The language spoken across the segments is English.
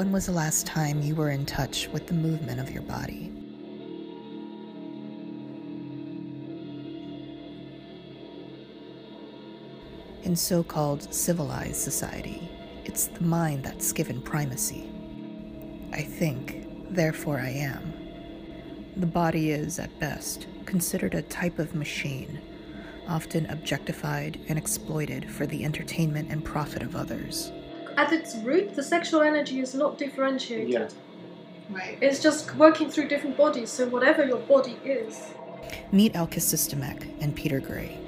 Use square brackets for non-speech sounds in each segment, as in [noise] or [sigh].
When was the last time you were in touch with the movement of your body? In so called civilized society, it's the mind that's given primacy. I think, therefore I am. The body is, at best, considered a type of machine, often objectified and exploited for the entertainment and profit of others. At its root, the sexual energy is not differentiated. Yeah. Right. It's just working through different bodies, so whatever your body is. Meet Alkistis Dimech and Peter Grey,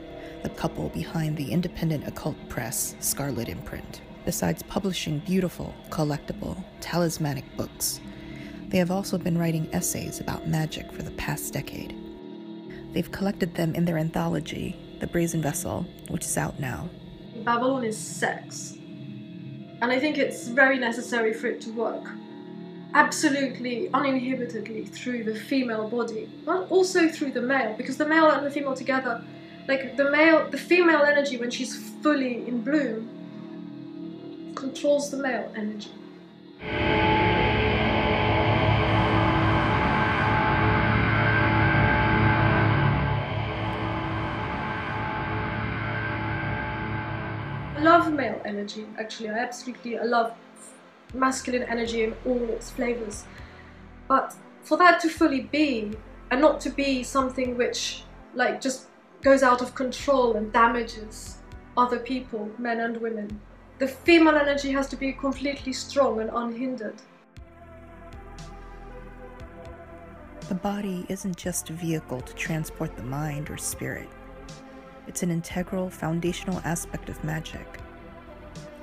the couple behind the independent occult press Scarlet Imprint. Besides publishing beautiful, collectible, talismanic books, they have also been writing essays about magic for the past decade. They've collected them in their anthology, The Brazen Vessel, which is out now. Babylon is sex. And I think it's very necessary for it to work absolutely uninhibitedly through the female body, but also through the male, because the male and the female together, like the male, the female energy when she's fully in bloom, controls the male energy. Love male energy, actually. I absolutely I love masculine energy in all its flavors. But for that to fully be, and not to be something which, like, just goes out of control and damages other people, men and women, the female energy has to be completely strong and unhindered. The body isn't just a vehicle to transport the mind or spirit. It's an integral, foundational aspect of magic.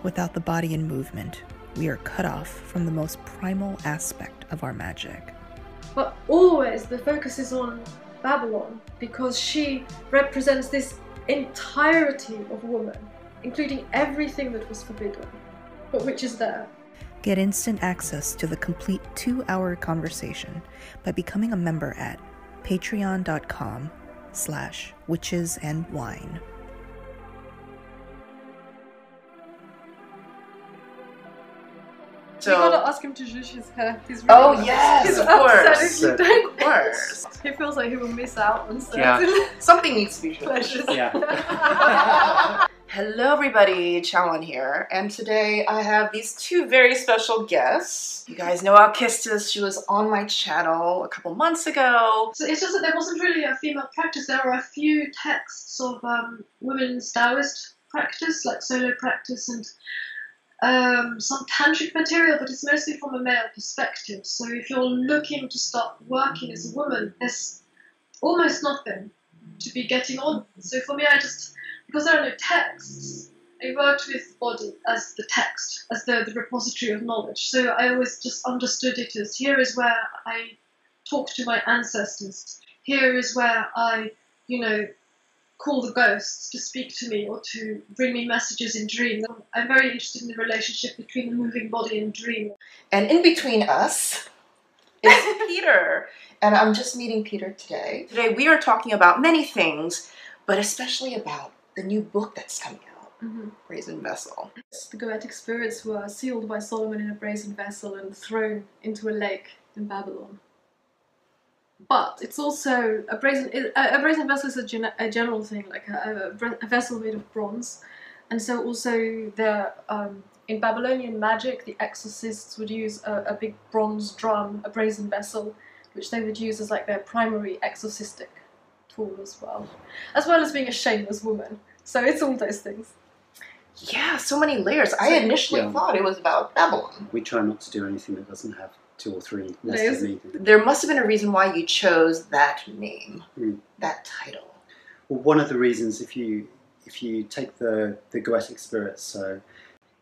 Without the body in movement, we are cut off from the most primal aspect of our magic. But always the focus is on Babylon because she represents this entirety of woman, including everything that was forbidden, but which is there. Get instant access to the complete two-hour conversation by becoming a member at patreon.com slash witches and wine. You gotta ask him to zhuzh his hair. He's really oh upset. yes, He's of course, if you Of don't. of course. He feels like he will miss out on certain Yeah. [laughs] Something needs to be pleasures. finished. Yeah. [laughs] Hello, everybody. Chaweon here, and today I have these two very special guests. You guys know Alkistis. She was on my channel a couple months ago. So it's just that there wasn't really a female practice. There are a few texts of um, women's Taoist practice, like solo practice and um, some tantric material, but it's mostly from a male perspective. So if you're looking to start working as a woman, there's almost nothing to be getting on. So for me, I just because there are no texts. I worked with body as the text, as the, the repository of knowledge. So I always just understood it as here is where I talk to my ancestors. Here is where I, you know, call the ghosts to speak to me or to bring me messages in dreams. I'm very interested in the relationship between the moving body and dream. And in between us [laughs] is Peter. And I'm just meeting Peter today. Today we are talking about many things, but especially about the new book that's coming out, mm-hmm. Brazen Vessel. The Goetic spirits were sealed by Solomon in a brazen vessel and thrown into a lake in Babylon. But it's also a brazen. A, a brazen vessel is a, gen, a general thing, like a, a, a vessel made of bronze, and so also the um, in Babylonian magic, the exorcists would use a, a big bronze drum, a brazen vessel, which they would use as like their primary exorcistic tool as well, as well as being a shameless woman. So it's all those things. Yeah, so many layers. I initially Yeah. thought it was about Babylon. We try not to do anything that doesn't have two or three nested There must have been a reason why you chose that name, mm. that title. Well, one of the reasons, if you if you take the the Goetic spirits, so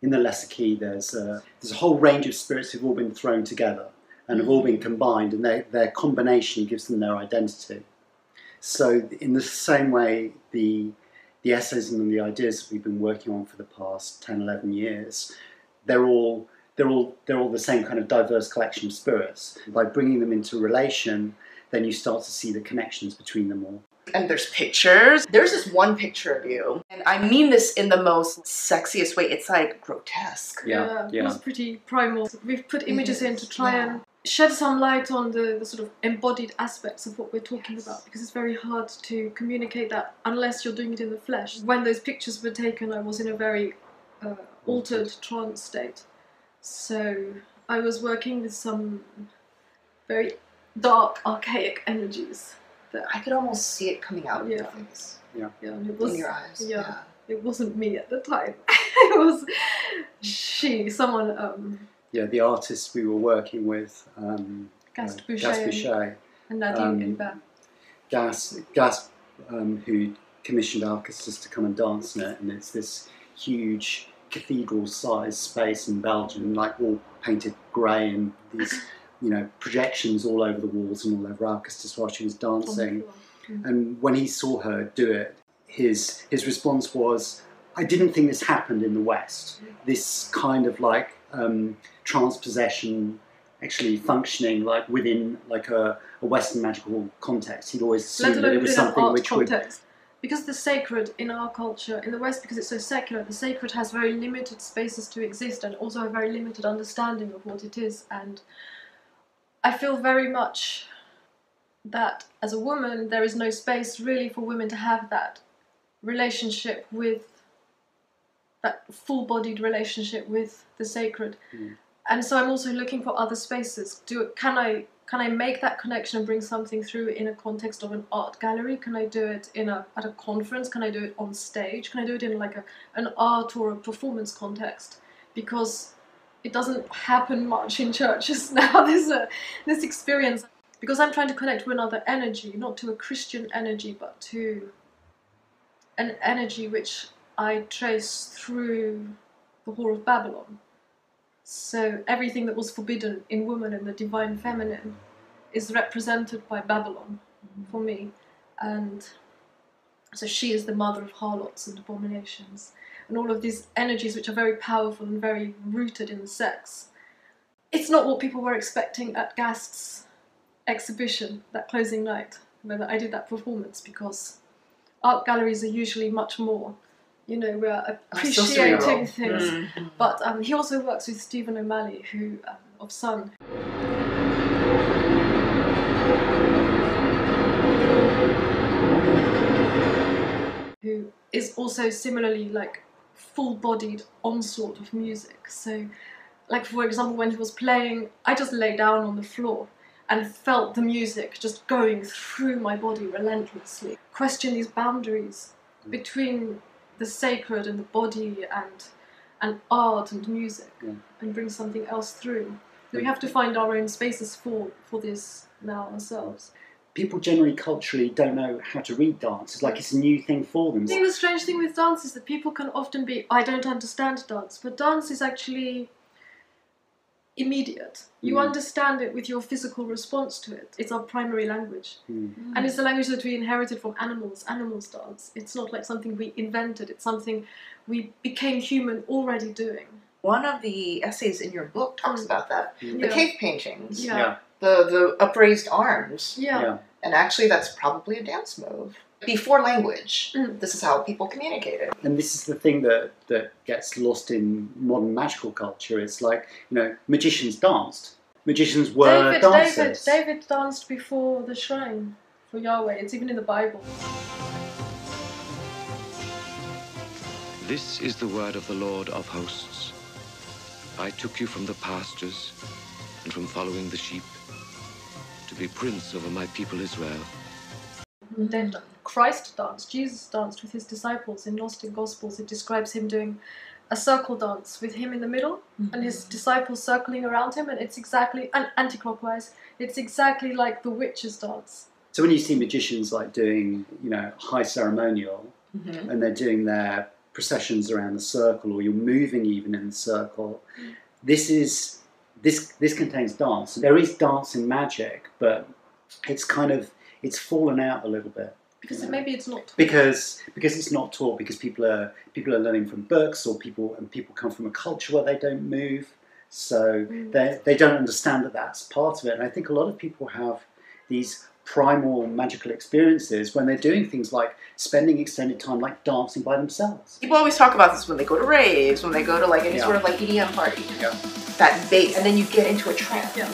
in the lesser key, there's a, there's a whole range of spirits who've all been thrown together and have all been combined, and they, their combination gives them their identity. So, in the same way, the the essays and the ideas that we've been working on for the past 10, 11 years, they're all they're all they're all the same kind of diverse collection of spirits. By bringing them into relation, then you start to see the connections between them all. And there's pictures. There's this one picture of you, and I mean this in the most sexiest way. It's like grotesque. Yeah, yeah. yeah. it was pretty primal. We've put images in to try yeah. and shed some light on the, the sort of embodied aspects of what we're talking about because it's very hard to communicate that unless you're doing it in the flesh. When those pictures were taken, I was in a very uh, altered trance state. So I was working with some very dark, archaic energies. That I could almost see it coming out yeah. Yeah. yeah it was, in your eyes. Yeah, yeah. It wasn't me at the time. [laughs] it was she, someone. Um, yeah, the artist we were working with, um, Gast uh, Bouschet, Bouschet and Nadine um, Gas, Gas, um, who commissioned Alkistis to come and dance in it, and it's this huge cathedral-sized space in Belgium, like all painted grey and these, you know, projections all over the walls and all over Alkistis while she was dancing. Mm. And when he saw her do it, his his response was, "I didn't think this happened in the West. This kind of like um, transpossession." actually functioning like within like a, a Western magical context. He'd always assumed that it was something which context. Because the sacred in our culture, in the West, because it's so secular, the sacred has very limited spaces to exist and also a very limited understanding of what it is. And I feel very much that as a woman, there is no space really for women to have that relationship with that full bodied relationship with the sacred. Mm. And so I'm also looking for other spaces. Do can I can I make that connection and bring something through in a context of an art gallery? Can I do it in a at a conference? Can I do it on stage? Can I do it in like a an art or a performance context? Because it doesn't happen much in churches [laughs] now. There's a this experience because I'm trying to connect to another energy, not to a Christian energy, but to an energy which I trace through the Whore of Babylon. So everything that was forbidden in woman and the divine feminine is represented by Babylon mm-hmm. for me. And so she is the mother of harlots and abominations. And all of these energies, which are very powerful and very rooted in sex. It's not what people were expecting at Gast's exhibition, that closing night, when I did that performance, because art galleries are usually much more you know, we're appreciating things. Mm. But um, he also works with Stephen O'Malley, who um, of Sunn. Who is also similarly like full-bodied onslaught of music. So, like for example, when he was playing, I just lay down on the floor and felt the music just going through my body relentlessly. Question these boundaries between the sacred and the body and and art and music yeah. and bring something else through. So we have to find our own spaces for for this now ourselves. People generally culturally don't know how to read dance. It's like it's a new thing for them. I think the strange thing with dance is that people can often be, I don't understand dance, but dance is actually immediate. You mm. understand it with your physical response to it. It's our primary language. Mm. And it's the language that we inherited from animals. Animals dance. It's not like something we invented, it's something we became human already doing. One of the essays in your book talks mm. about that. The yeah. cave paintings. Yeah. yeah. The, the upraised arms. yeah. yeah. And actually, that's probably a dance move before language. Mm. This is how people communicated. And this is the thing that, that gets lost in modern magical culture. It's like, you know, magicians danced. Magicians were David, dancers. David, David danced before the shrine for Yahweh. It's even in the Bible. This is the word of the Lord of hosts. I took you from the pastures and from following the sheep to be prince over my people Israel. Then Christ danced, Jesus danced with his disciples in Gnostic Gospels. It describes him doing a circle dance with him in the middle mm-hmm. and his disciples circling around him, and it's exactly and anti-clockwise. It's exactly like the witches' dance. So when you see magicians like doing, you know, high ceremonial, mm-hmm. and they're doing their processions around the circle, or you're moving even in the circle, mm. this is this this contains dance. There is dance in magic, but it's kind of it's fallen out a little bit because yeah. maybe it's not taught. because because it's not taught because people are people are learning from books or people and people come from a culture where they don't move so mm. they they don't understand that that's part of it and I think a lot of people have these primal magical experiences when they're doing things like spending extended time like dancing by themselves. People always talk about this when they go to raves, when they go to like any yeah. sort of like EDM party. Yeah. That bass, and then you get into a trance. Yeah.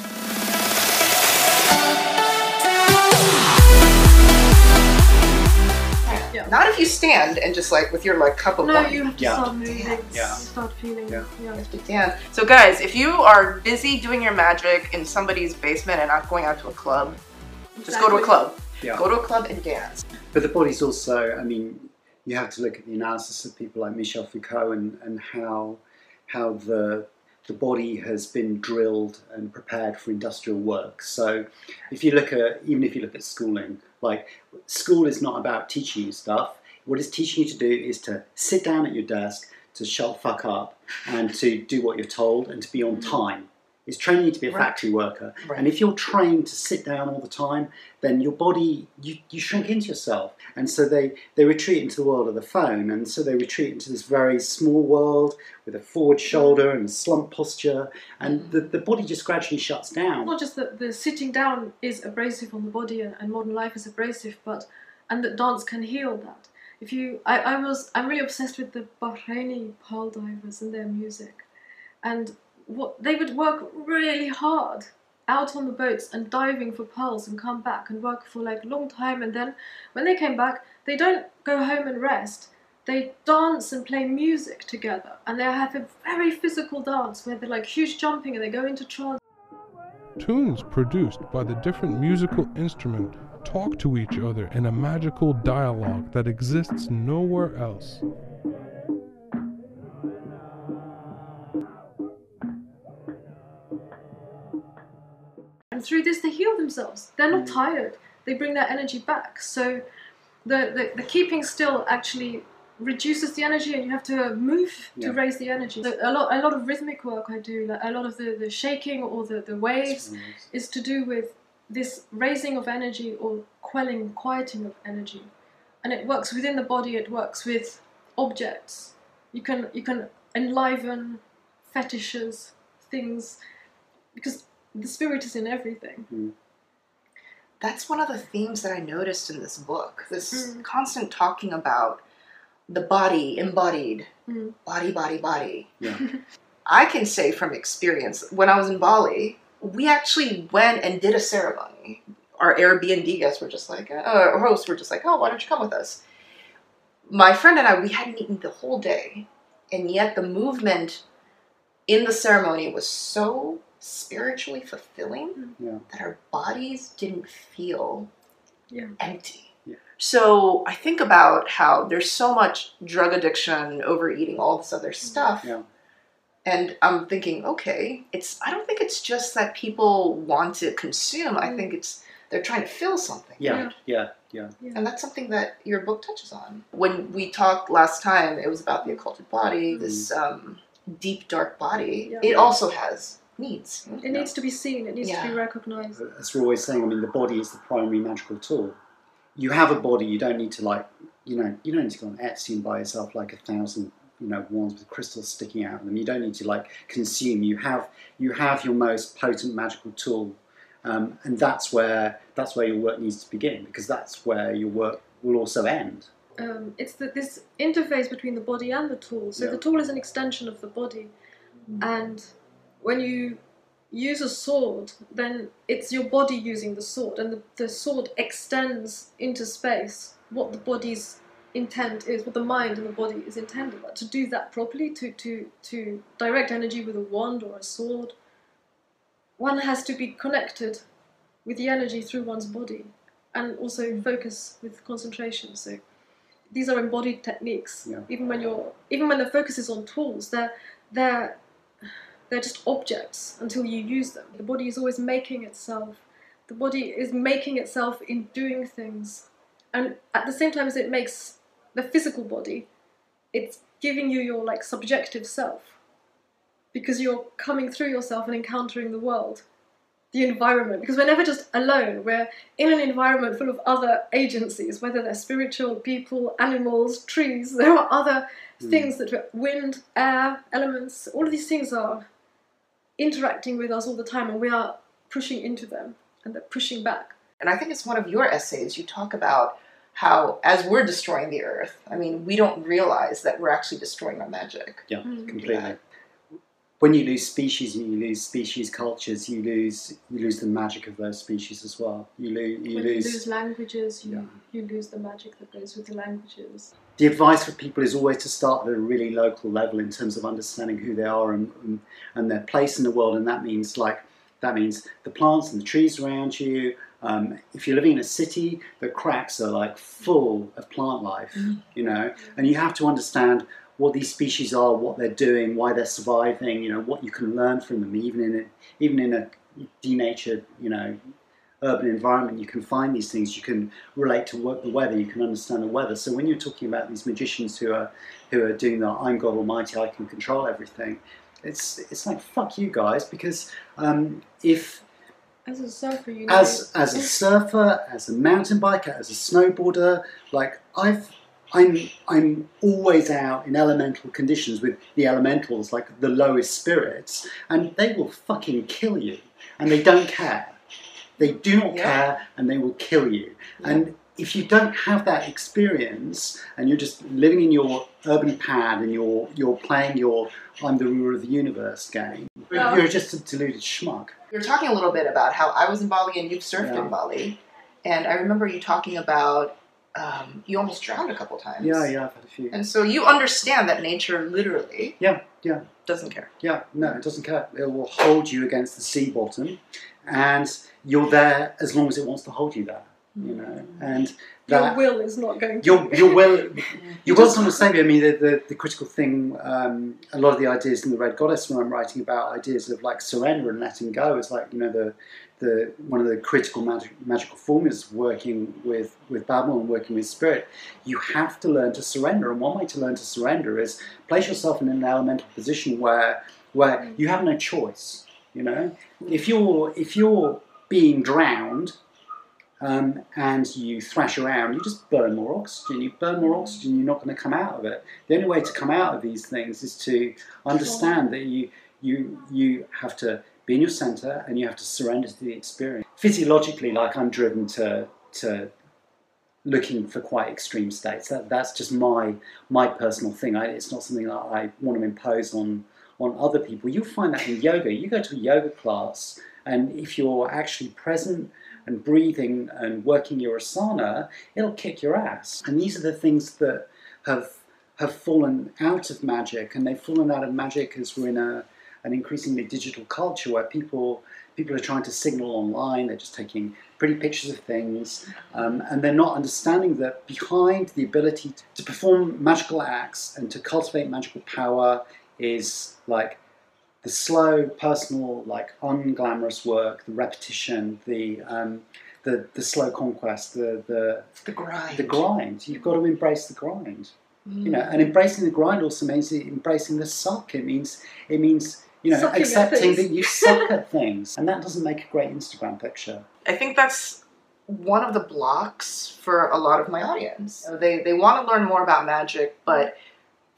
Yeah. Not if you stand and just like with your like cup of no, wine. No, you have to yeah. start moving, yeah. start feeling. Yeah. yeah. You have to dance. So guys, if you are busy doing your magic in somebody's basement and not going out to a club, exactly. just go to a club. Yeah. Go to a club and dance. But the body's also, I mean, you have to look at the analysis of people like Michel Foucault and, and how how the the body has been drilled and prepared for industrial work. So if you look at, even if you look at schooling, like school is not about teaching you stuff. What it's teaching you to do is to sit down at your desk, to shut fuck up, and to do what you're told and to be on time. It's training you to be a right. factory worker. Right. And if you're trained to sit down all the time, then your body, you, you shrink into yourself. And so they, they retreat into the world of the phone. And so they retreat into this very small world with a forward shoulder and a slump posture. And the, the body just gradually shuts down. Not just that the sitting down is abrasive on the body and, and modern life is abrasive, but and that dance can heal that. If you, I, I was, I'm really obsessed with the Bahraini pearl divers and their music. And what they would work really hard out on the boats and diving for pearls and come back and work for like long time. And then when they came back they don't go home and rest. They dance and play music together. And they have a very physical dance where they're like huge jumping and they go into trance. Tunes produced by the different musical instrument talk to each other in a magical dialogue that exists nowhere else through this they heal themselves. They're not mm. tired. They bring their energy back. So the, the, the keeping still actually reduces the energy and you have to move yeah. to raise the energy. So a lot a lot of rhythmic work I do, like a lot of the, the shaking or the, the waves nice. is to do with this raising of energy or quelling, quieting of energy. And it works within the body, it works with objects. You can you can enliven fetishes, things because the spirit is in everything. Mm. That's one of the themes that I noticed in this book. This mm. constant talking about the body embodied, mm. body, body, body. Yeah. [laughs] I can say from experience, when I was in Bali, we actually went and did a ceremony. Our Airbnb guests were just like, uh, our hosts were just like, oh, why don't you come with us? My friend and I, we hadn't eaten the whole day, and yet the movement in the ceremony was so spiritually fulfilling yeah. that our bodies didn't feel yeah. empty. Yeah. So I think about how there's so much drug addiction, overeating, all this other stuff. Yeah. And I'm thinking, okay, it's I don't think it's just that people want to consume. I think it's they're trying to fill something. Yeah, yeah, yeah. yeah. And that's something that your book touches on. When we talked last time, it was about the occulted body, mm. this um, deep dark body. Yeah. It also has needs. It yeah. needs to be seen. It needs yeah. to be recognised. As we're always saying, I mean, the body is the primary magical tool. You have a body. You don't need to like, you know, you don't need to go on Etsy and buy yourself like a thousand, you know, wands with crystals sticking out of them. You don't need to like consume. You have you have your most potent magical tool, um, and that's where that's where your work needs to begin because that's where your work will also end. Um, it's the, this interface between the body and the tool. So yeah. the tool is an extension of the body, mm. and when you use a sword, then it's your body using the sword, and the, the sword extends into space what the body's intent is, what the mind and the body is intended. But to do that properly, to, to, to direct energy with a wand or a sword, one has to be connected with the energy through one's body and also focus with concentration. So these are embodied techniques. Yeah. Even when you're even when the focus is on tools, they're they're they're just objects until you use them. The body is always making itself. The body is making itself in doing things. And at the same time as it makes the physical body, it's giving you your like subjective self. Because you're coming through yourself and encountering the world the environment because we're never just alone. We're in an environment full of other agencies, whether they're spiritual, people, animals, trees. [laughs] There are other mm. things that wind, air, elements. All of these things are interacting with us all the time, and we are pushing into them, and they're pushing back. And I think it's one of your essays. You talk about how, as we're destroying the earth, I mean, we don't realize that we're actually destroying our magic. Yeah, mm. completely. When you lose species and you lose species cultures, you lose you lose the magic of those species as well. You, lose you when lose, you lose languages. You, yeah. you lose the magic that goes with the languages. The advice for people is always to start at a really local level in terms of understanding who they are and, and, and their place in the world, and that means like that means the plants and the trees around you. Um, if you're living in a city, the cracks are like full of plant life, mm-hmm. you know, and you have to understand what these species are, what they're doing, why they're surviving, you know, what you can learn from them, even in a, even in a denatured, you know, urban environment, you can find these things. You can relate to the weather. You can understand the weather. So when you're talking about these magicians who are who are doing the "I'm God Almighty, I can control everything," it's it's like fuck you guys because um, if as a surfer, you know, as as a surfer, as a mountain biker, as a snowboarder, like I've I'm I'm always out in elemental conditions with the elementals, like the lowest spirits, and they will fucking kill you, and they don't care. They do not yeah. care, and they will kill you. Yeah. And if you don't have that experience, and you're just living in your urban pad, and you're you're playing your "I'm the ruler of the universe" game, no. you're just a deluded schmuck. You're talking a little bit about how I was in Bali and you've surfed yeah. in Bali, and I remember you talking about um, you almost drowned a couple times. Yeah, yeah, I've had a few. And so you understand that nature literally. Yeah, yeah. Doesn't care. Yeah, no, it doesn't care. It will hold you against the sea bottom, and you're there as long as it wants to hold you there. You know, mm. and that, your will is not going to. Your your will, [laughs] your will's not the same. I mean, the, the, the critical thing. Um, a lot of the ideas in the Red Goddess, when I'm writing about ideas of like surrender and letting go, is like you know the the one of the critical magic, magical formulas working with with Babylon, working with spirit, you have to learn to surrender. And one way to learn to surrender is place yourself in an elemental position where where you have no choice. You know, if you're if you're being drowned um, and you thrash around, you just burn more oxygen. You burn more oxygen, you're not going to come out of it. The only way to come out of these things is to understand that you you you have to be in your center and you have to surrender to the experience. Physiologically, like I'm driven to to looking for quite extreme states. That, that's just my my personal thing. I, it's not something that I want to impose on on other people. You'll find that in yoga. You go to a yoga class, and if you're actually present and breathing and working your asana, it'll kick your ass. And these are the things that have have fallen out of magic, and they've fallen out of magic as we're in a an increasingly digital culture where people people are trying to signal online. They're just taking pretty pictures of things, um, and they're not understanding that behind the ability to perform magical acts and to cultivate magical power is like the slow, personal, like unglamorous work, the repetition, the um, the, the slow conquest, the the the grind. The grind. You've got to embrace the grind. Mm. You know, and embracing the grind also means embracing the suck. It means it means you know, Sucking accepting that you suck at things, and that doesn't make a great Instagram picture. I think that's one of the blocks for a lot of my audience. They they want to learn more about magic, but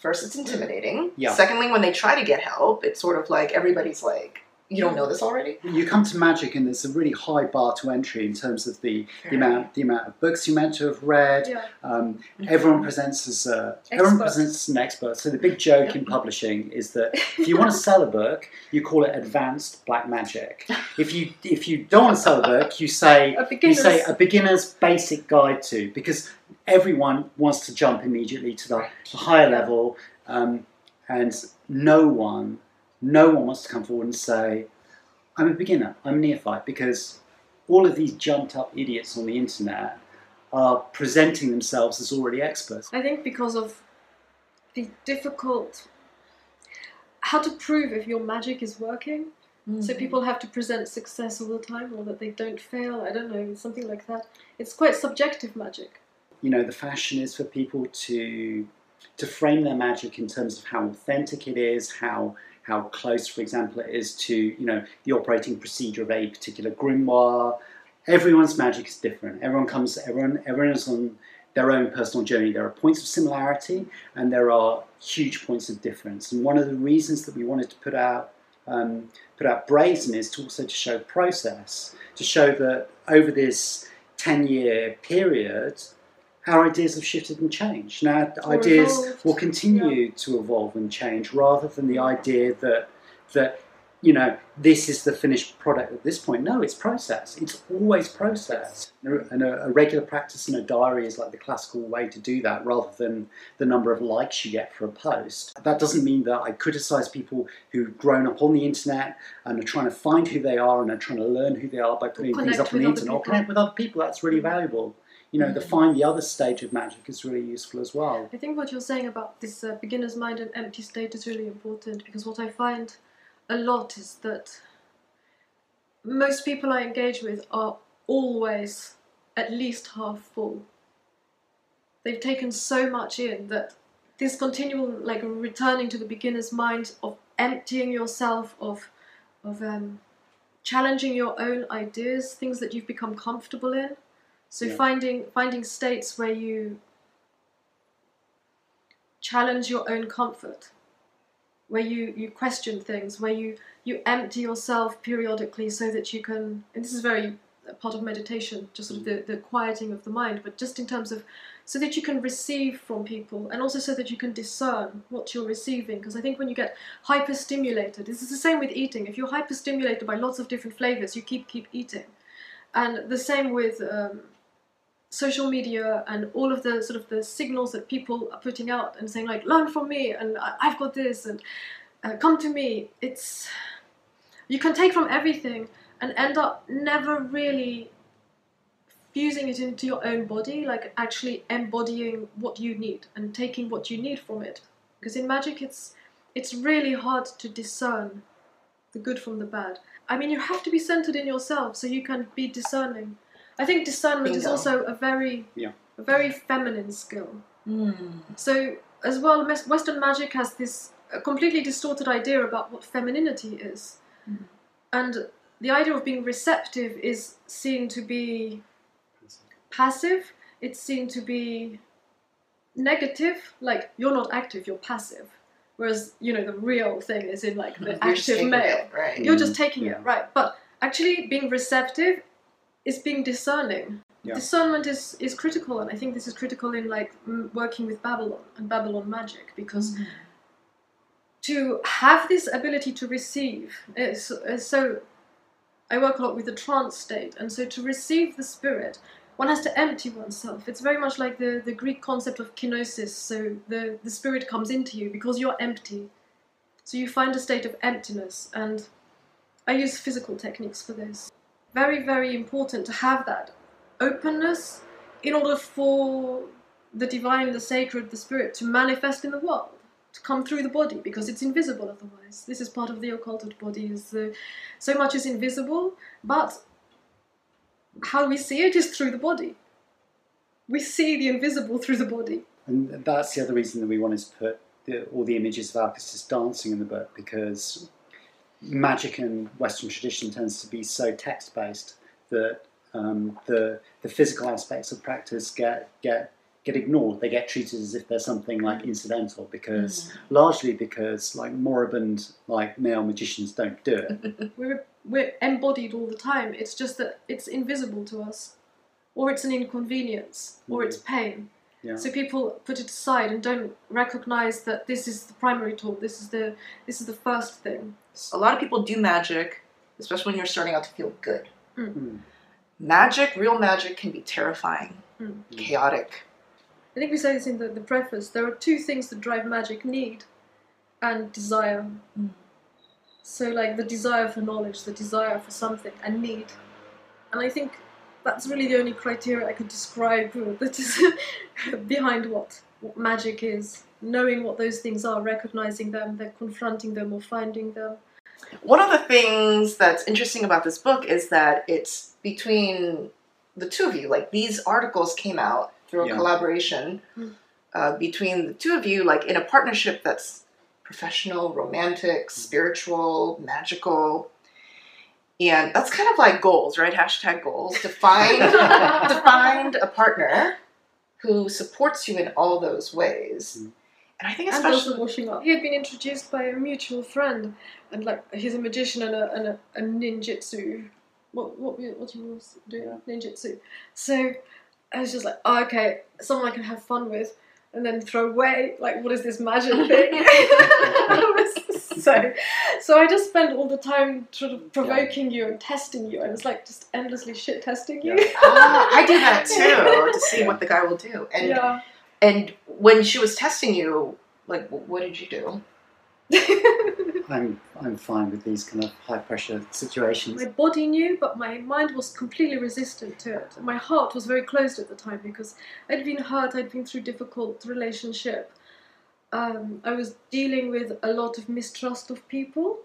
first it's hmm. intimidating. Yeah. Secondly, when they try to get help, it's sort of like everybody's like, you don't know this already? You come to magic and there's a really high bar to entry in terms of the, the amount the amount of books you're meant to have read. Yeah. Um, mm-hmm. everyone presents as a, everyone presents as an expert. So the big joke in publishing is that [laughs] if you want to sell a book, you call it advanced black magic. If you if you don't want to sell a book, you say you say a beginner's basic guide to because everyone wants to jump immediately to the, the higher level, um, and no one no one wants to come forward and say, I'm a beginner, I'm a neophyte, because all of these jumped up idiots on the internet are presenting themselves as already experts. I think because of the difficult how to prove if your magic is working. Mm-hmm. So people have to present success all the time or that they don't fail. I don't know, something like that. It's quite subjective magic. You know, the fashion is for people to to frame their magic in terms of how authentic it is, how how close, for example, it is to you know the operating procedure of a particular grimoire. Everyone's magic is different. Everyone comes. Everyone. Everyone is on their own personal journey. There are points of similarity and there are huge points of difference. And one of the reasons that we wanted to put out um, put out Brazen is to also to show process, to show that over this ten year period, our ideas have shifted and changed. Now, ideas evolved. will continue yeah. to evolve and change, rather than the idea that that you know this is the finished product at this point. No, it's process. It's always process, and a, a, regular practice in a diary is like the classical way to do that, rather than the number of likes you get for a post. That doesn't mean that I criticise people who've grown up on the internet and are trying to find who they are and are trying to learn who they are by putting things up on the internet or connect with other people. That's really valuable you know, the find the other stage of magic is really useful as well. I think what you're saying about this uh, beginner's mind and empty state is really important because what I find a lot is that most people I engage with are always at least half full. They've taken so much in that this continual like returning to the beginner's mind of emptying yourself of of um, challenging your own ideas, things that you've become comfortable in, so yeah. finding finding states where you challenge your own comfort, where you, you question things, where you, you empty yourself periodically so that you can and this is very part of meditation, just sort of the, the quieting of the mind, but just in terms of so that you can receive from people and also so that you can discern what you're receiving. Because I think when you get hyperstimulated, this is the same with eating. If you're hyperstimulated by lots of different flavors, you keep keep eating. And the same with um, social media and all of the sort of the signals that people are putting out and saying like learn from me and I've got this and uh, come to me it's you can take from everything and end up never really fusing it into your own body like actually embodying what you need and taking what you need from it. Because in magic it's it's really hard to discern the good from the bad. I mean you have to be centered in yourself so you can be discerning I think discernment Bingo. is also a very, yeah. a very feminine skill. Mm. So as well, Western magic has this completely distorted idea about what femininity is, mm. and the idea of being receptive is seen to be passive. It's seen to be negative. Like you're not active, you're passive. Whereas you know the real thing is in like the active male. It, right. You're just taking yeah. it right, but actually being receptive is being discerning. Yeah. Discernment is, is critical, and I think this is critical in like working with Babylon and Babylon magic because mm-hmm. to have this ability to receive is, is so. I work a lot with the trance state, and so to receive the spirit, one has to empty oneself. It's very much like the, the Greek concept of kenosis. So the, the spirit comes into you because you're empty. So you find a state of emptiness, and I use physical techniques for this very, very important to have that openness in order for the divine, the sacred, the spirit to manifest in the world, to come through the body, because it's invisible otherwise. This is part of the occulted body. Is the, so much is invisible, but how we see it is through the body. We see the invisible through the body. And that's the other reason that we wanted to put the, all the images of Alkistis dancing in the book, because magic in Western tradition tends to be so text based that um, the the physical aspects of practice get get get ignored. They get treated as if they're something like incidental because mm. largely because like moribund like male magicians don't do it. [laughs] we're we're embodied all the time. It's just that it's invisible to us, or it's an inconvenience, or mm. it's pain. Yeah. So people put it aside and don't recognize that this is the primary tool. This is the this is the first thing. A lot of people do magic, especially when you're starting out to feel good. Mm. Mm. Magic, real magic, can be terrifying, mm. chaotic. I think we say this in the, the preface. There are two things that drive magic: need and desire. Mm. So, like the desire for knowledge, the desire for something, and need. And I think that's really the only criteria I could describe that is [laughs] behind what, what magic is. Knowing what those things are, recognizing them, then confronting them or finding them. One of the things that's interesting about this book is that it's between the two of you. Like these articles came out through a Yeah. collaboration Mm. uh, between the two of you, like in a partnership that's professional, romantic, spiritual, magical. And that's kind of like goals, right? Hashtag goals. To find [laughs] to find a partner who supports you in all those ways. Mm. And I think and especially also washing up. He had been introduced by a mutual friend, and like he's a magician and a, and a, a ninjutsu. What what what he was doing ninjutsu. So I was just like, oh, okay, someone I can have fun with, and then throw away. Like, what is this magic thing? [laughs] [laughs] so, so I just spent all the time sort of provoking you and testing you. I was like just endlessly shit testing you. Ah, [laughs] I do that too [laughs] to see what the guy will do. And yeah. and when she was testing you, like what did you do? [laughs] I'm I'm fine with these kind of high pressure situations. My body knew, but my mind was completely resistant to it. My heart was very closed at the time because I'd been hurt, I'd been through difficult relationship. Um, I was dealing with a lot of mistrust of people,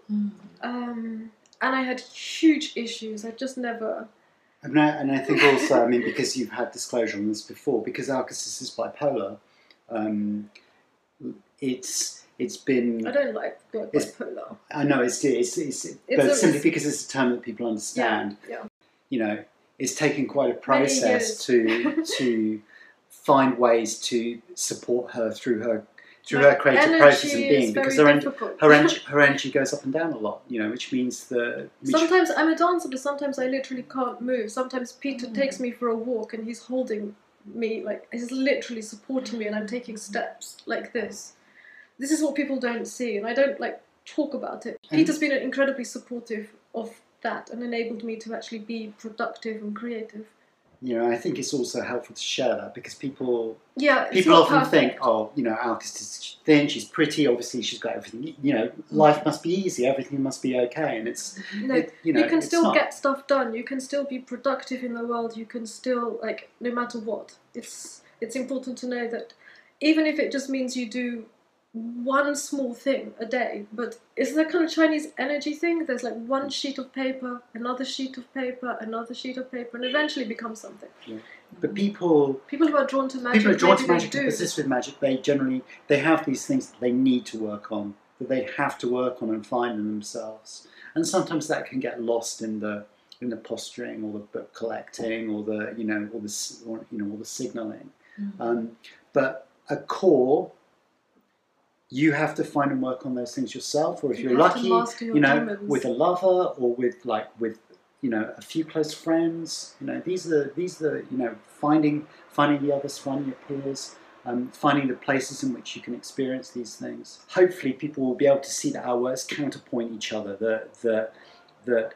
um, and I had huge issues. I just never. And I, and I think also, I mean, because you've had disclosure on this before, because Alkistis is bipolar, um, it's it's been. I don't like the word It's- bipolar. I know it's it's, it's, It's but a- simply because it's a term that people understand. Yeah. You know, it's taken quite a process to to [laughs] find ways to support her through her through My her creative process and being, because her, en- her energy [laughs] her energy goes up and down a lot. You know, which means that which, Sometimes I'm a dancer, but sometimes I literally can't move. Sometimes Peter Mm. takes me for a walk and he's holding me, like he's literally supporting me, and I'm taking steps like this. This is what people don't see, and I don't like talk about it. And- Peter's been incredibly supportive of that and enabled me to actually be productive and creative. You know, I think it's also helpful to share that because people Yeah, people often perfect. think, oh, you know, Alcast is thin, she's pretty, obviously she's got everything. You know, life mm. must be easy, everything must be okay, and it's, mm-hmm. No, it, you know, you can still not. get stuff done. You can still be productive in the world. You can still like no matter what. It's it's important to know that even if it just means you do one small thing a day, but it's that kind of Chinese energy thing. There's like one sheet of paper, another sheet of paper, another sheet of paper, and eventually becomes something. Yeah. But people, People who are drawn to magic, people are drawn to they magic and persist with magic. They generally they have these things that they need to work on, that they have to work on and find in themselves. And sometimes that can get lost in the in the posturing or the book collecting or the you know or the or, you know all the signaling. Um, but a core, you have to find and work on those things yourself. Or if You you're lucky, your you know, demons. with a lover or with like with you know a few close friends. You know, these are these are you know finding finding the others, finding your peers. Um, finding the places in which you can experience these things. Hopefully, people will be able to see that our words counterpoint each other. That that that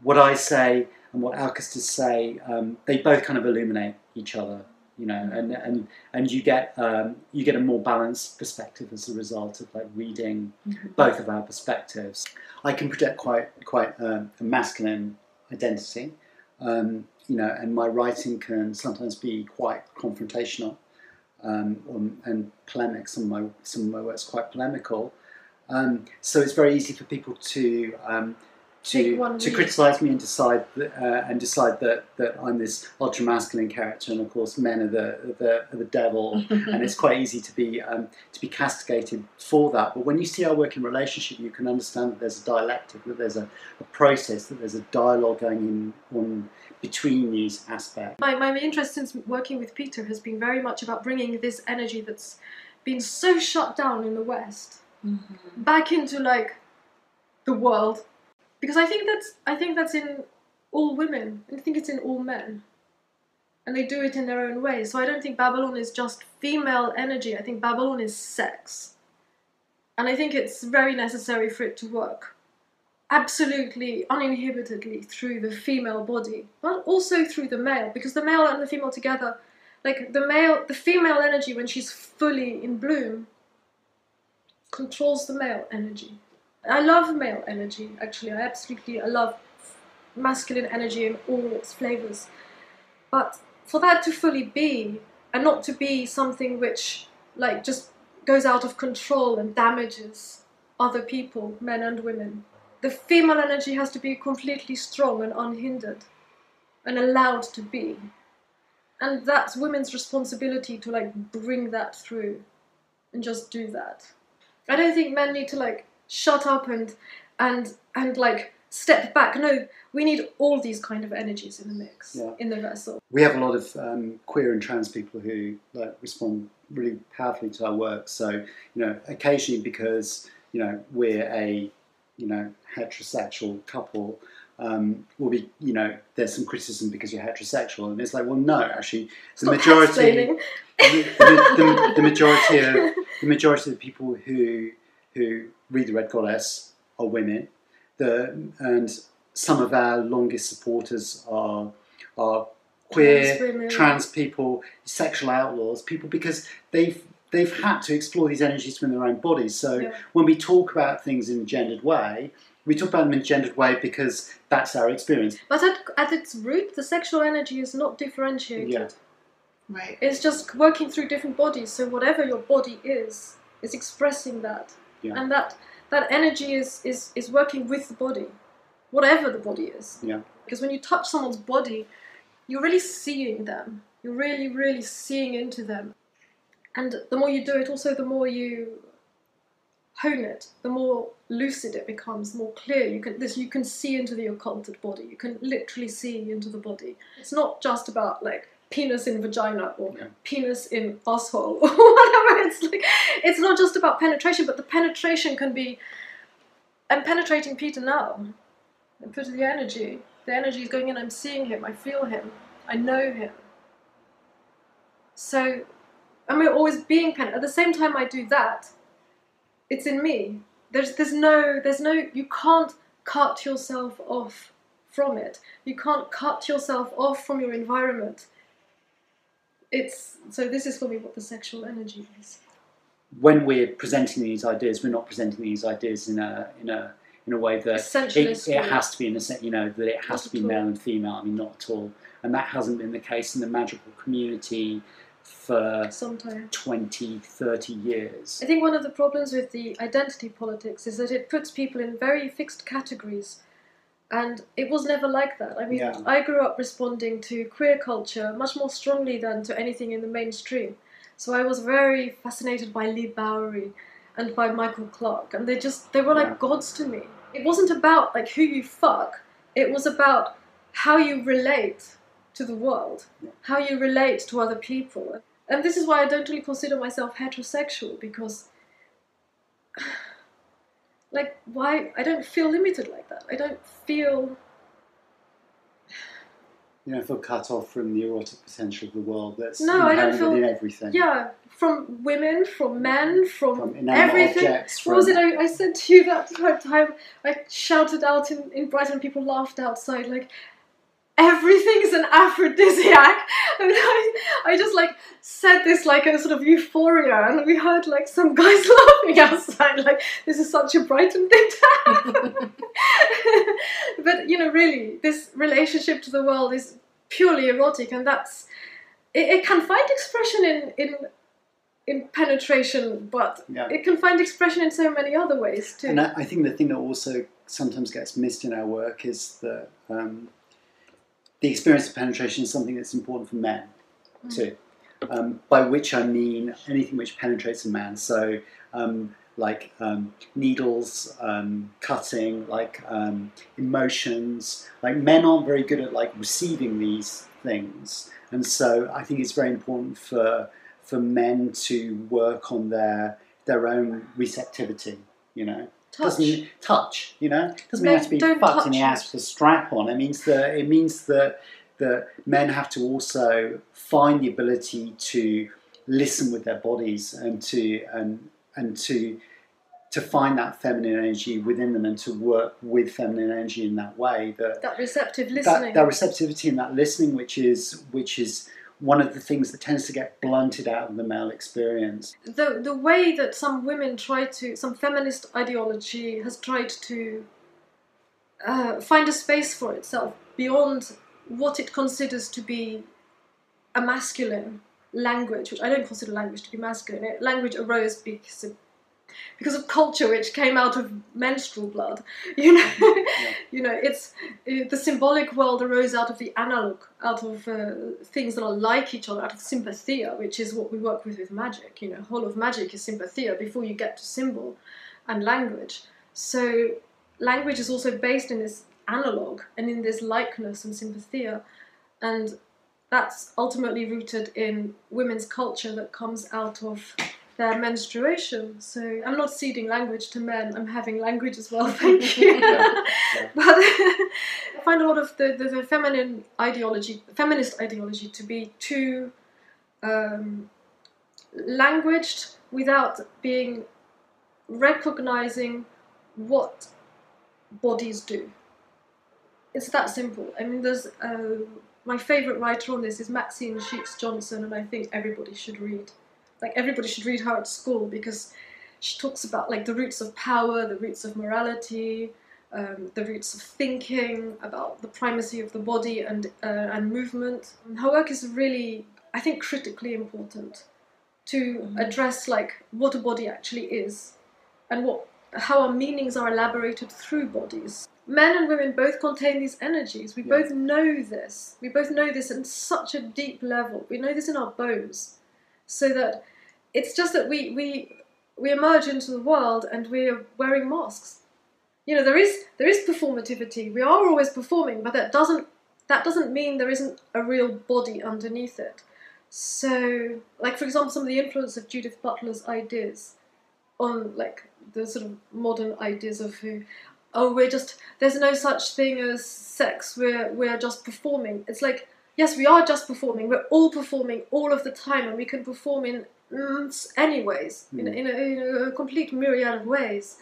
what I say and what Alkistis say, um, they both kind of illuminate each other. You know, and and and you get um, you get a more balanced perspective as a result of like reading both of our perspectives. I can project quite quite um, a masculine identity, um, you know, and my writing can sometimes be quite confrontational um, and polemic. Some of my some of my work's quite polemical, um, so it's very easy for people to um, to one to criticise me and decide that, uh, and decide that, that I'm this ultra masculine character, and of course men are the the, are the devil, [laughs] and it's quite easy to be um, to be castigated for that. But when you see our work in relationship, you can understand that there's a dialectic, that there's a, a process, that there's a dialogue going in on between these aspects. My, my interest since working with Peter has been very much about bringing this energy that's been so shut down in the West back into like the world, because I think that's I think that's in all women. I think it's in all men, and they do it in their own way. So I don't think Babylon is just female energy. I think Babylon is sex, and I think it's very necessary for it to work absolutely uninhibitedly through the female body, but also through the male, because the male and the female together, like the male, the female energy when she's fully in bloom, controls the male energy. I love male energy, actually. I absolutely I love masculine energy in all its flavors. But for that to fully be, and not to be something which, like, just goes out of control and damages other people, men and women, the female energy has to be completely strong and unhindered and allowed to be. And that's women's responsibility to, like, bring that through and just do that. I don't think men need to, like, shut up and, and, and, like, step back. No, we need all these kind of energies in the mix, Yeah. in the vessel. We have a lot of um, queer and trans people who like respond really powerfully to our work. So you know, occasionally because you know we're a you know heterosexual couple, um, will be you know there's some criticism because you're heterosexual, and it's like well no, actually the Stop majority the, the, the, the majority of the majority of the people who who read the Red Goddess are women. The and some of our longest supporters are are queer, Trans trans people, sexual outlaws, people because they've they've had to explore these energies within their own bodies. So Yeah. when we talk about things in a gendered way, we talk about them in a gendered way because that's our experience. But at, at its root, the sexual energy is not differentiated. Yeah. Right. It's just working through different bodies. So whatever your body is, is expressing that, Yeah. and that that energy is is is working with the body, whatever the body is. Yeah. Because when you touch someone's body, you're really seeing them. You're really, really seeing into them. And the more you do it, also the more you hone it, the more lucid it becomes, the more clear you can. This you can see into the occulted body. You can literally see into the body. It's not just about like penis in vagina or Yeah. penis in asshole [laughs] or whatever. It's like it's not just about penetration, but the penetration can be. I'm penetrating Peter now. I put the energy. The energy is going in. I'm seeing him. I feel him. I know him. So, I'm always being pen. At the same time, I do that. It's in me. There's there's no there's no you can't cut yourself off from it. You can't cut yourself off from your environment. It's so this is for me what the sexual energy is. when we're presenting these ideas, we're not presenting these ideas in a in a in a way that it, it has to be in a you know, that it has Not to be male and female. I mean, not at all. And that hasn't been the case in the magical community for Sometimes. 20, 30 years. I think one of the problems with the identity politics is that it puts people in very fixed categories. And it was never like that. I mean, Yeah. I grew up responding to queer culture much more strongly than to anything in the mainstream. So I was very fascinated by Leigh Bowery and by Michael Clark. And they just, they were like Yeah. gods to me. It wasn't about like who you fuck, it was about how you relate to the world, Yeah. how you relate to other people. And this is why I don't really consider myself heterosexual because, like, why? I don't feel limited like that. I don't feel. You don't feel cut off from the erotic potential of the world that's No, I don't feel- everything. Yeah, from women, from men, from, From everything. objects, What was from- it I, I said to you that time? I shouted out in, in Brighton, people laughed outside, like, everything's an aphrodisiac. [laughs] And I, I just like said this like a sort of euphoria, and we heard like some guys [laughs] laughing outside, like, this is such a Brighton thing to happen. [laughs] but you know, really, this relationship to the world is purely erotic, and that's it, it can find expression in in in penetration, but Yeah. it can find expression in so many other ways too. And I, I think the thing that also sometimes gets missed in our work is that um, the experience of penetration is something that's important for men too. Um, by which I mean anything which penetrates a man. So, um, like um, needles, um, cutting, like um, emotions. Like men aren't very good at like receiving these things, and so I think it's very important for for men to work on their their own receptivity. You know, Touch. doesn't touch. You know, doesn't No, mean you have to be fucked in the ass it. with a strap on. It means that it means that that men have to also find the ability to listen with their bodies and to and and to to find that feminine energy within them and to work with feminine energy in that way that that receptive that, listening. that receptivity and that listening which is which is one of the things that tends to get blunted out of the male experience the the way that some women try to some feminist ideology has tried to uh, find a space for itself beyond what it considers to be a masculine language, which I don't consider language to be masculine. Language arose because of, because of culture, which came out of menstrual blood. [laughs] You know, yeah. you know, it's it, the symbolic world arose out of the analog, out of uh, things that are like each other, out of sympathia, which is what we work with with magic. You know, whole of magic is sympathia before you get to symbol and language. So language is also based in this analog and in this likeness and sympathia, and that's ultimately rooted in women's culture that comes out of their menstruation. So I'm not ceding language to men. I'm having language as well. [laughs] Thank you. yeah, yeah. [laughs] But I find a lot of the, the, the, feminine ideology, feminist ideology, to be too um, languaged without being recognizing what bodies do. It's that simple. I mean, there's uh, my favorite writer on this is Maxine Sheets-Johnstone, and I think everybody should read like everybody should read her at school because she talks about like the roots of power, the roots of morality, um, the roots of thinking, about the primacy of the body and uh, and movement. And her work is really, I think, critically important to mm-hmm. address like what a body actually is and what how our meanings are elaborated through bodies. Men and women both contain these energies. We yeah. both know this. We both know this at such a deep level. We know this in our bones so that it's just that we we we emerge into the world and we're wearing masks. You know, there is there is performativity. We are always performing, but that doesn't that doesn't mean there isn't a real body underneath it. So, like for example, some of the influence of Judith Butler's ideas on like the sort of modern ideas of who oh we're just there's no such thing as sex we're we're just performing it's like yes, we are just performing. We're all performing all of the time, and we can perform in anyways, mm. in, in, a, in a complete myriad of ways.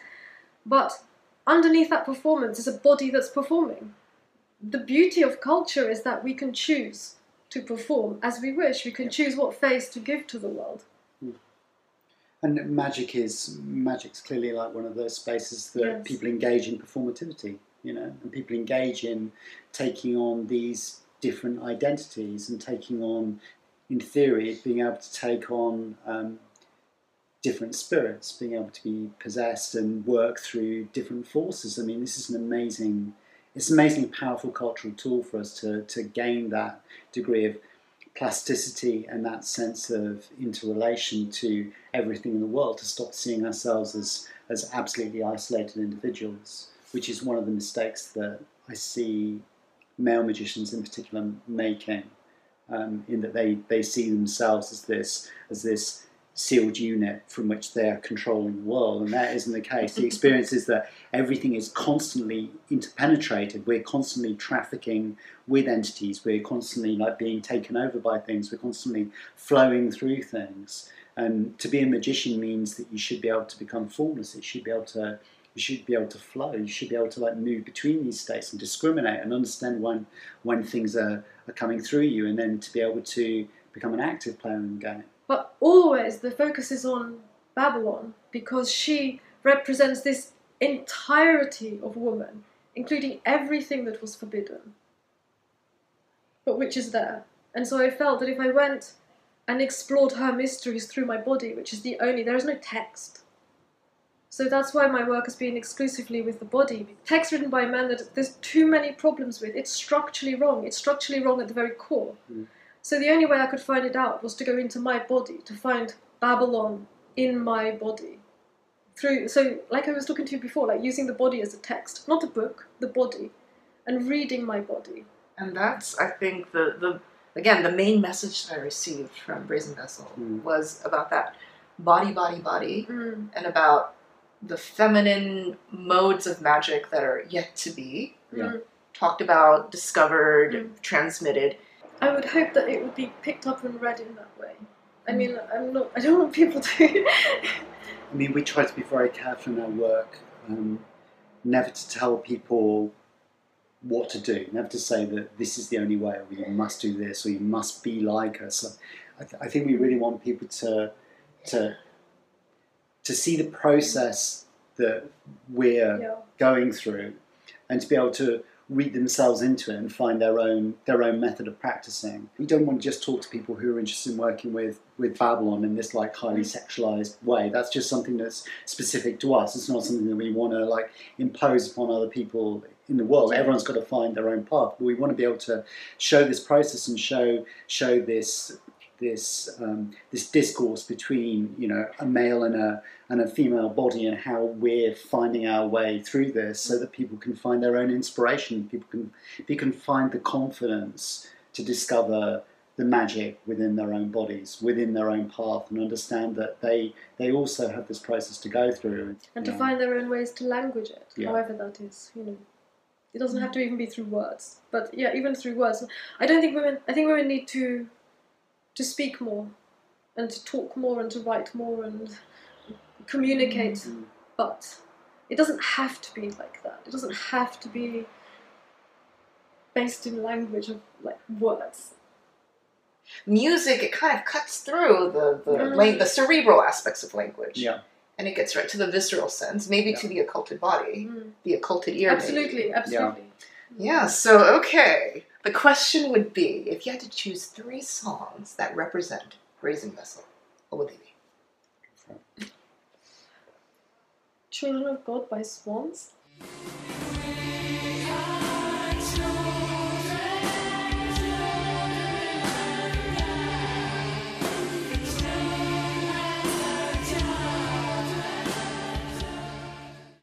But underneath that performance is a body that's performing. The beauty of culture is that we can choose to perform as we wish. We can choose what face to give to the world. Hmm. And magic is magic's clearly like one of those spaces that yes. people engage in performativity, you know, and people engage in taking on these different identities and taking on, in theory, being able to take on um, different spirits, being able to be possessed and work through different forces. I mean, this is an amazing, it's an amazingly powerful cultural tool for us to, to gain that degree of plasticity and that sense of interrelation to everything in the world, to stop seeing ourselves as, as absolutely isolated individuals, which is one of the mistakes that I see male magicians in particular making, um, in that they, they see themselves as this as this sealed unit from which they're controlling the world, and that isn't the case. The [laughs] experience is that everything is constantly interpenetrated. We're constantly trafficking with entities. We're constantly like being taken over by things. We're constantly flowing through things. And to be a magician means that you should be able to become formless. It should be able to you should be able to flow. You should be able to like move between these states and discriminate and understand when when things are, are coming through you, and then to be able to become an active player in the game. But always the focus is on Babylon because she represents this entirety of woman, including everything that was forbidden, but which is there. And so I felt that if I went and explored her mysteries through my body, which is the only, there is no text so that's why my work has been exclusively with the body. Text written by a man that there's too many problems with. It's structurally wrong. It's structurally wrong at the very core. Mm. So the only way I could find it out was to go into my body, to find Babylon in my body. Through so like I was talking to you before, like using the body as a text, not a book, the body, and reading my body. And that's I think the the again the main message that I received from Brazen Vessel mm. was about that body, body, body, mm. and about the feminine modes of magic that are yet to be yeah. talked about, discovered, mm. transmitted. I would hope that it would be picked up and read in that way. I mean, I'm not. I don't want people to. [laughs] I mean, we try to be very careful in our work, um, never to tell people what to do, never to say that this is the only way, or you must do this, or you must be like us. I, th- I think we really want people to to to see the process that we're yeah. going through and to be able to read themselves into it and find their own their own method of practicing. We don't want to just talk to people who are interested in working with with Babylon in this like highly sexualized way. That's just something that's specific to us. It's not something that we want to like impose upon other people in the world. Everyone's got to find their own path. But we want to be able to show this process and show show this this um, this discourse between you know a male and a and a female body and how we're finding our way through this so that people can find their own inspiration people can people can find the confidence to discover the magic within their own bodies within their own path and understand that they they also have this process to go through and to know. find their own ways to language it yeah. however that is you know it doesn't have to even be through words but yeah even through words i don't think women i think women need to to speak more and to talk more and to write more and communicate mm-hmm. but it doesn't have to be like that it doesn't have to be based in language of like words music it kind of cuts through the the, mm. the cerebral aspects of language yeah and it gets right to the visceral sense maybe yeah. to the occulted body mm. the occulted ear absolutely maybe. absolutely yeah. yeah so okay the question would be if you had to choose three songs that represent Brazen Vessel, what would they be? Children of God by Swans.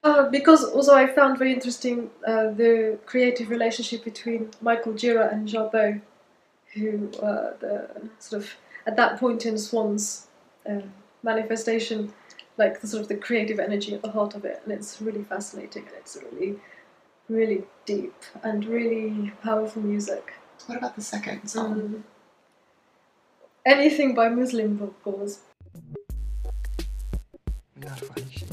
Uh, because also I found very interesting uh, the creative relationship between Michael Gira and Jarboe, who uh, the sort of at that point in Swans' uh, manifestation, like the sort of the creative energy at the heart of it, and it's really fascinating and it's really, really deep and really powerful music. What about the second song? Um, anything by Muslimgauze. This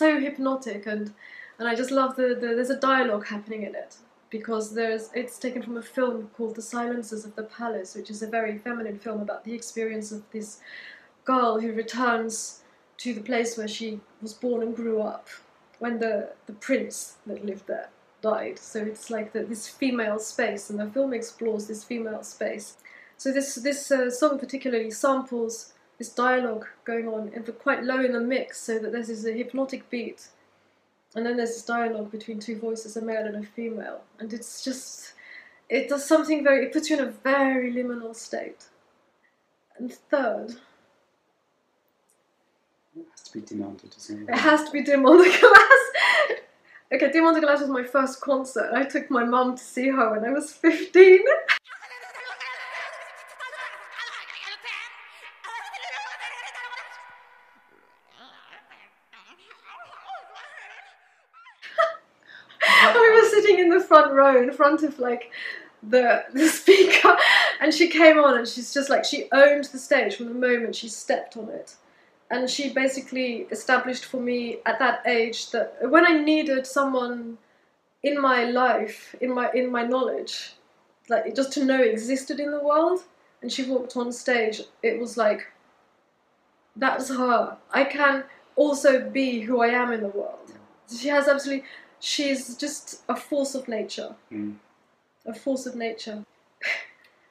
so hypnotic and and I just love the, the there's a dialogue happening in it because there's it's taken from a film called The Silences of the Palace, which is a very feminine film about the experience of this girl who returns to the place where she was born and grew up when the the prince that lived there died. So it's like the, this female space, and the film explores this female space. So this this uh, song particularly samples this dialogue going on, and quite low in the mix, so that there's this hypnotic beat, and then there's this dialogue between two voices, a male and a female, and it's just it does something very it puts you in a very liminal state. And third. It has to be Diamanda Galás. It has to be Diamanda Galás. [laughs] okay, Diamanda Galás was my first concert. I took my mum to see her when I was 15. [laughs] front row in front of like the [laughs] the speaker. And she came on and she's just like she owned the stage from the moment she stepped on it. And she basically established for me at that age that when I needed someone in my life in my in my knowledge like just to know existed in the world and she walked on stage it was like that's her. I can also be who I am in the world. She has absolutely she's just a force of nature. Mm. A force of nature.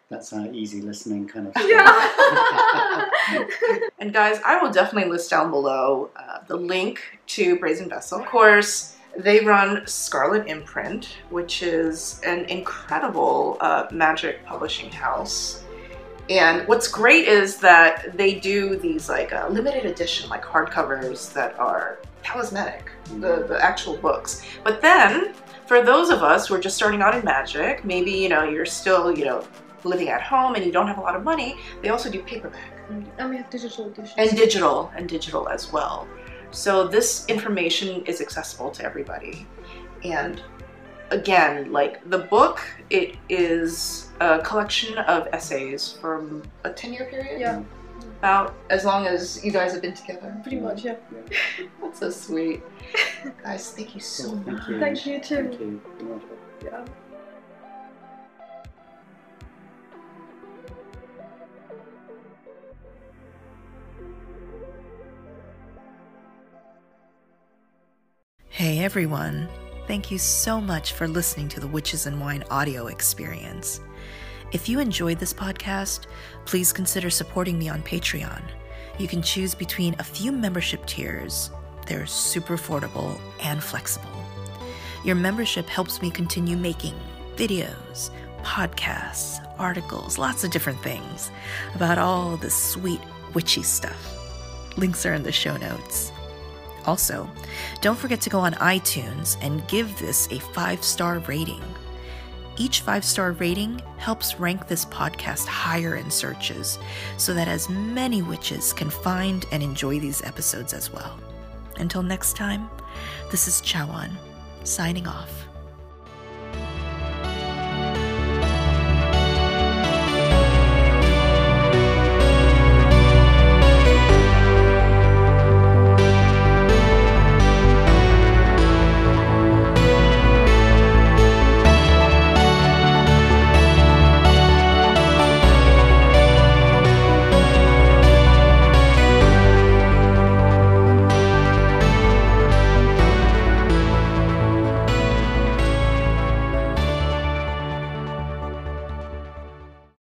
That's our easy listening kind of. Yeah. [laughs] and guys, I will definitely list down below uh, the link to Brazen Vessel. Of course, they run Scarlet Imprint, which is an incredible uh, magic publishing house. And what's great is that they do these like uh, limited edition, like hardcovers that are talismanic, the, the actual books. But then, for those of us who are just starting out in magic, maybe, you know, you're still, you know, living at home and you don't have a lot of money, they also do paperback. And we have digital editions. And digital, and digital as well. So this information is accessible to everybody. And again, like the book, it is a collection of essays from a 10 year period. Yeah about as long as you guys have been together. Pretty much, yeah. yeah. [laughs] That's so sweet. [laughs] guys, thank you so well, much. Thank you. thank you, too. Thank you. Yeah. Hey everyone, thank you so much for listening to the Witches and Wine audio experience. If you enjoyed this podcast, please consider supporting me on Patreon. You can choose between a few membership tiers, they're super affordable and flexible. Your membership helps me continue making videos, podcasts, articles, lots of different things about all this sweet witchy stuff. Links are in the show notes. Also, don't forget to go on iTunes and give this a five star rating. Each five star rating helps rank this podcast higher in searches so that as many witches can find and enjoy these episodes as well. Until next time, this is Chaweon, signing off.